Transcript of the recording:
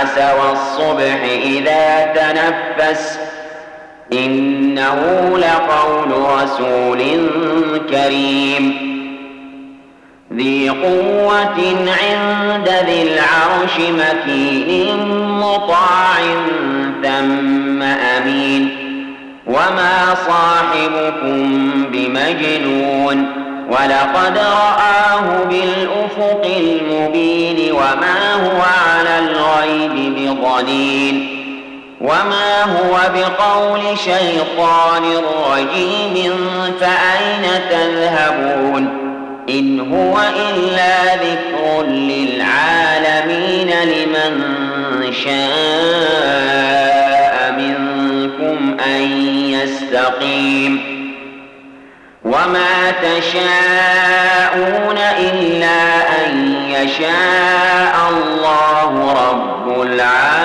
عسعس والصبح إذا تنفس. إنه لقول رسول كريم. ذي قوة عند ذي العرش مكين مطاع ثم أمين. وما صاحبكم بمجنون. ولقد رآه بالأفق المبين. وما هو بضنين وما هو بقول شيطان رجيم فأين تذهبون؟ إن هو إلا ذكر للعالمين لمن شاء منكم أن يستقيم. وما تشاءون إلا أن يشاء الله رب العالمين.